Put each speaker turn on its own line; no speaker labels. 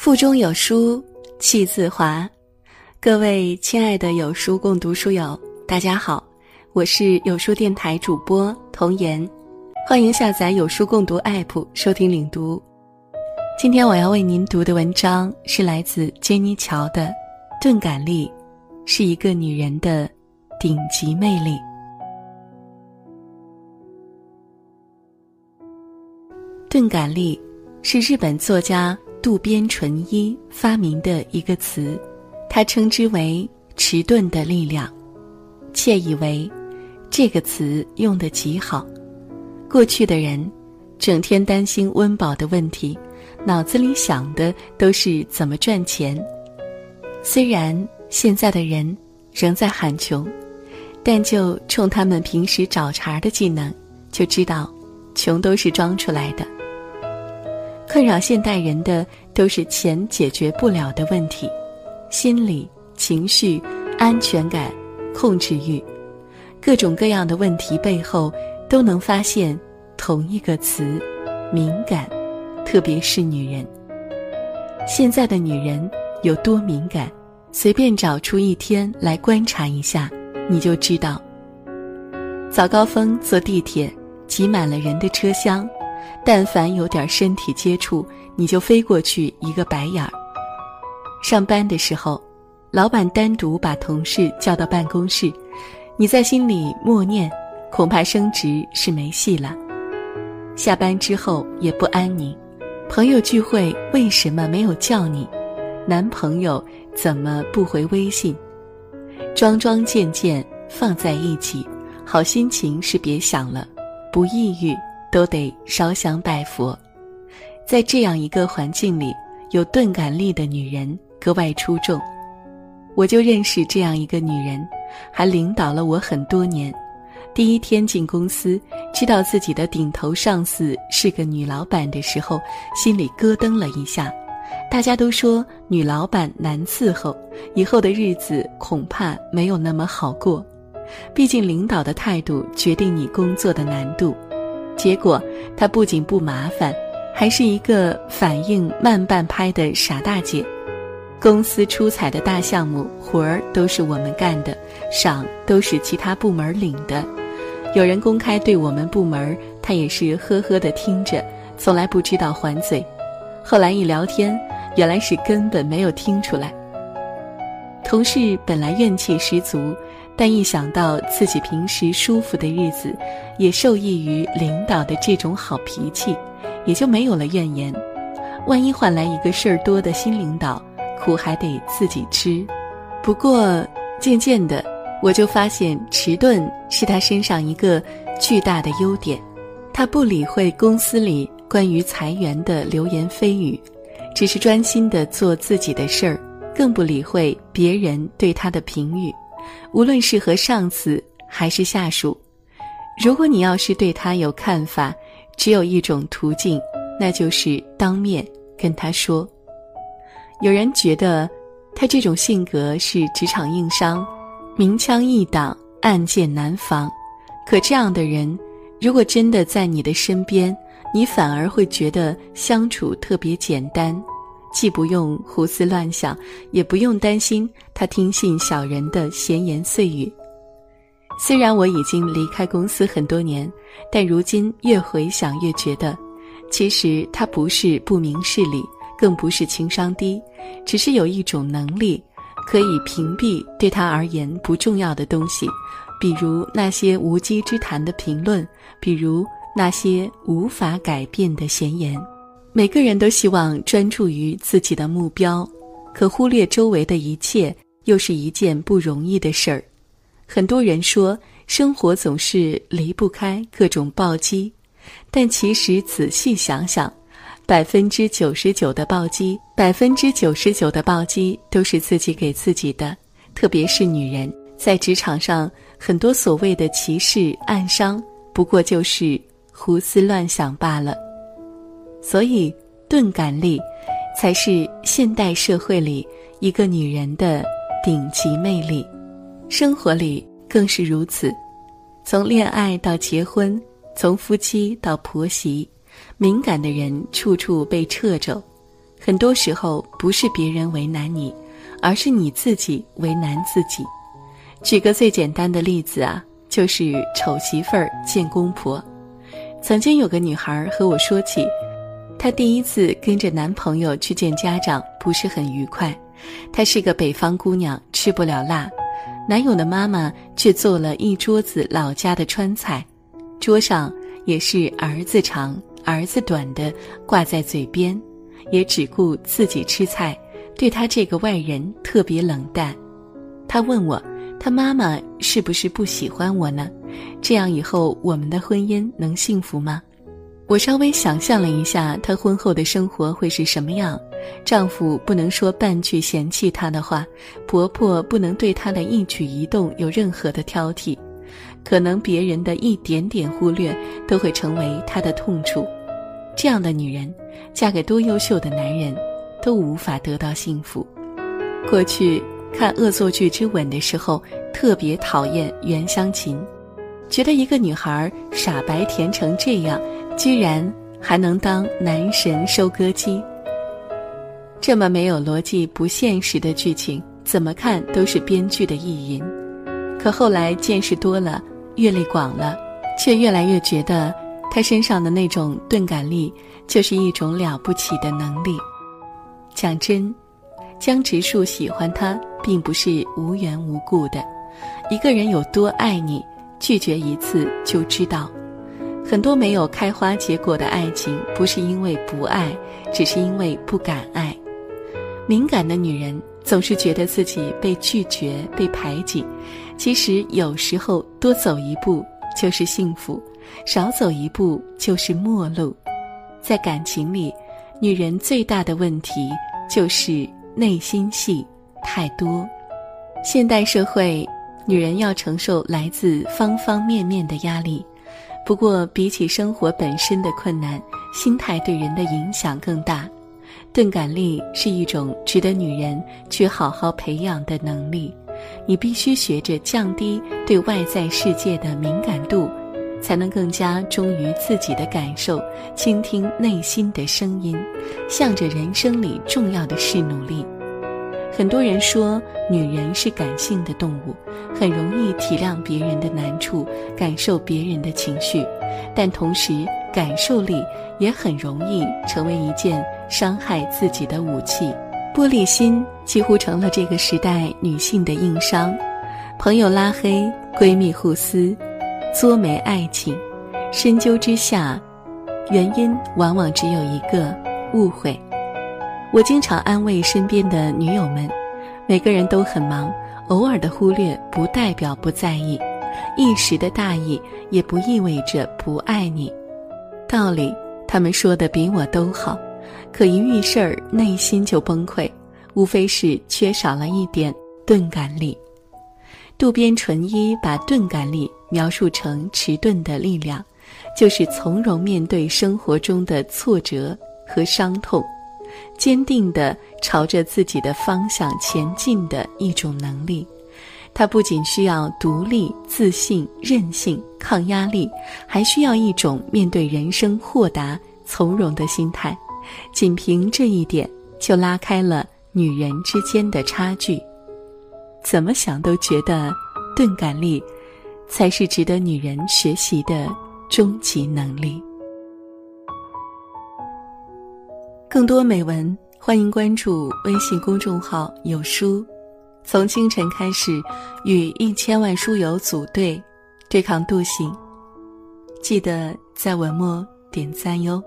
腹中有书气自华，各位亲爱的有书共读书友，大家好，我是有书电台主播童言，欢迎下载有书共读 APP 收听领读。今天我要为您读的文章是来自珍妮乔的《钝感力是一个女人的顶级魅力》。钝感力是日本作家。渡边淳一发明的一个词，他称之为“迟钝的力量”，窃以为这个词用得极好。过去的人整天担心温饱的问题，脑子里想的都是怎么赚钱。虽然现在的人仍在喊穷，但就冲他们平时找茬的技能，就知道穷都是装出来的。困扰现代人的都是钱解决不了的问题，心理、情绪、安全感、控制欲，各种各样的问题背后都能发现同一个词：敏感。特别是女人，现在的女人有多敏感？随便找出一天来观察一下，你就知道。早高峰坐地铁，挤满了人的车厢。但凡有点身体接触，你就飞过去一个白眼儿。上班的时候，老板单独把同事叫到办公室，你在心里默念，恐怕升职是没戏了。下班之后也不安宁，朋友聚会为什么没有叫你？男朋友怎么不回微信？桩桩件件放在一起，好心情是别想了，不抑郁。都得烧香拜佛，在这样一个环境里，有钝感力的女人格外出众。我就认识这样一个女人，还领导了我很多年。第一天进公司，知道自己的顶头上司是个女老板的时候，心里咯噔了一下。大家都说女老板难伺候，以后的日子恐怕没有那么好过。毕竟领导的态度决定你工作的难度。结果，她不仅不麻烦，还是一个反应慢半拍的傻大姐。公司出彩的大项目活儿都是我们干的，赏都是其他部门领的。有人公开对我们部门，她也是呵呵的听着，从来不知道还嘴。后来一聊天，原来是根本没有听出来。同事本来怨气十足。但一想到自己平时舒服的日子，也受益于领导的这种好脾气，也就没有了怨言。万一换来一个事儿多的新领导，苦还得自己吃。不过渐渐的，我就发现迟钝是他身上一个巨大的优点。他不理会公司里关于裁员的流言蜚语，只是专心的做自己的事儿，更不理会别人对他的评语。无论是和上司还是下属，如果你要是对他有看法，只有一种途径，那就是当面跟他说。有人觉得他这种性格是职场硬伤，明枪易挡，暗箭难防。可这样的人，如果真的在你的身边，你反而会觉得相处特别简单。既不用胡思乱想，也不用担心他听信小人的闲言碎语。虽然我已经离开公司很多年，但如今越回想越觉得，其实他不是不明事理，更不是情商低，只是有一种能力，可以屏蔽对他而言不重要的东西，比如那些无稽之谈的评论，比如那些无法改变的闲言。每个人都希望专注于自己的目标，可忽略周围的一切，又是一件不容易的事儿。很多人说，生活总是离不开各种暴击，但其实仔细想想，百分之九十九的暴击，百分之九十九的暴击都是自己给自己的。特别是女人，在职场上，很多所谓的歧视、暗伤，不过就是胡思乱想罢了。所以，钝感力才是现代社会里一个女人的顶级魅力，生活里更是如此。从恋爱到结婚，从夫妻到婆媳，敏感的人处处被掣肘，很多时候不是别人为难你，而是你自己为难自己。举个最简单的例子啊，就是丑媳妇儿见公婆。曾经有个女孩和我说起，她第一次跟着男朋友去见家长，不是很愉快。她是个北方姑娘，吃不了辣，男友的妈妈却做了一桌子老家的川菜，桌上也是儿子长儿子短的挂在嘴边，也只顾自己吃菜，对她这个外人特别冷淡。她问我。他妈妈是不是不喜欢我呢？这样以后我们的婚姻能幸福吗？我稍微想象了一下，她婚后的生活会是什么样？丈夫不能说半句嫌弃她的话，婆婆不能对她的一举一动有任何的挑剔，可能别人的一点点忽略都会成为她的痛处。这样的女人，嫁给多优秀的男人，都无法得到幸福。过去。看恶作剧之吻的时候，特别讨厌袁湘琴，觉得一个女孩傻白甜成这样，居然还能当男神收割机。这么没有逻辑、不现实的剧情，怎么看都是编剧的意淫。可后来见识多了，阅历广了，却越来越觉得他身上的那种钝感力，就是一种了不起的能力。讲真。江直树喜欢他，并不是无缘无故的。一个人有多爱你，拒绝一次就知道。很多没有开花结果的爱情，不是因为不爱，只是因为不敢爱。敏感的女人总是觉得自己被拒绝、被排挤。其实有时候多走一步就是幸福，少走一步就是陌路。在感情里，女人最大的问题就是。内心戏太多，现代社会，女人要承受来自方方面面的压力。不过，比起生活本身的困难，心态对人的影响更大。钝感力是一种值得女人去好好培养的能力。你必须学着降低对外在世界的敏感度，才能更加忠于自己的感受，倾听内心的声音。向着人生里重要的事努力。很多人说，女人是感性的动物，很容易体谅别人的难处，感受别人的情绪，但同时，感受力也很容易成为一件伤害自己的武器。玻璃心几乎成了这个时代女性的硬伤。朋友拉黑，闺蜜互撕，作没爱情，深究之下，原因往往只有一个。误会，我经常安慰身边的女友们，每个人都很忙，偶尔的忽略不代表不在意，一时的大意也不意味着不爱你。道理他们说的比我都好，可一遇事儿内心就崩溃，无非是缺少了一点钝感力。渡边淳一把钝感力描述成迟钝的力量，就是从容面对生活中的挫折。和伤痛，坚定地朝着自己的方向前进的一种能力。它不仅需要独立、自信、韧性、抗压力，还需要一种面对人生豁达、从容的心态。仅凭这一点，就拉开了女人之间的差距。怎么想都觉得，钝感力，才是值得女人学习的终极能力。更多美文，欢迎关注微信公众号“有书”。从清晨开始，与一千万书友组队，对抗惰性。记得在文末点赞哟。